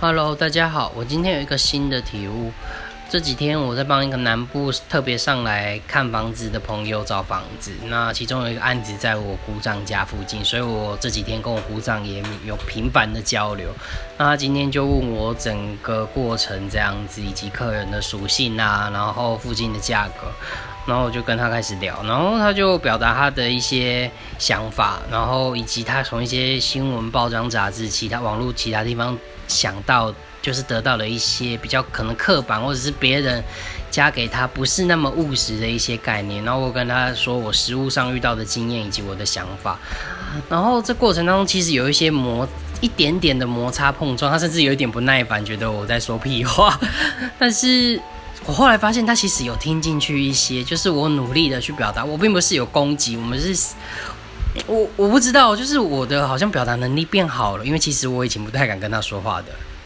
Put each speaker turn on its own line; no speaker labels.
Hello，大家好，我今天有一个新的体悟。这几天我在帮一个南部特别上来看房子的朋友找房子，那其中有一个案子在我姑丈家附近，所以我这几天跟我姑丈也有频繁的交流。那他今天就问我整个过程这样子，以及客人的属性啊，然后附近的价格，然后我就跟他开始聊，然后他就表达他的一些想法，然后以及他从一些新闻、报章、杂志、其他网络其他地方想到。就是得到了一些比较可能刻板，或者是别人加给他不是那么务实的一些概念，然后我跟他说我实物上遇到的经验以及我的想法，然后这过程当中其实有一些摩一点点的摩擦碰撞，他甚至有一点不耐烦，觉得我在说屁话，但是我后来发现他其实有听进去一些，就是我努力的去表达，我并不是有攻击，我们是。我我不知道，就是我的好像表达能力变好了，因为其实我以前不太敢跟他说话的。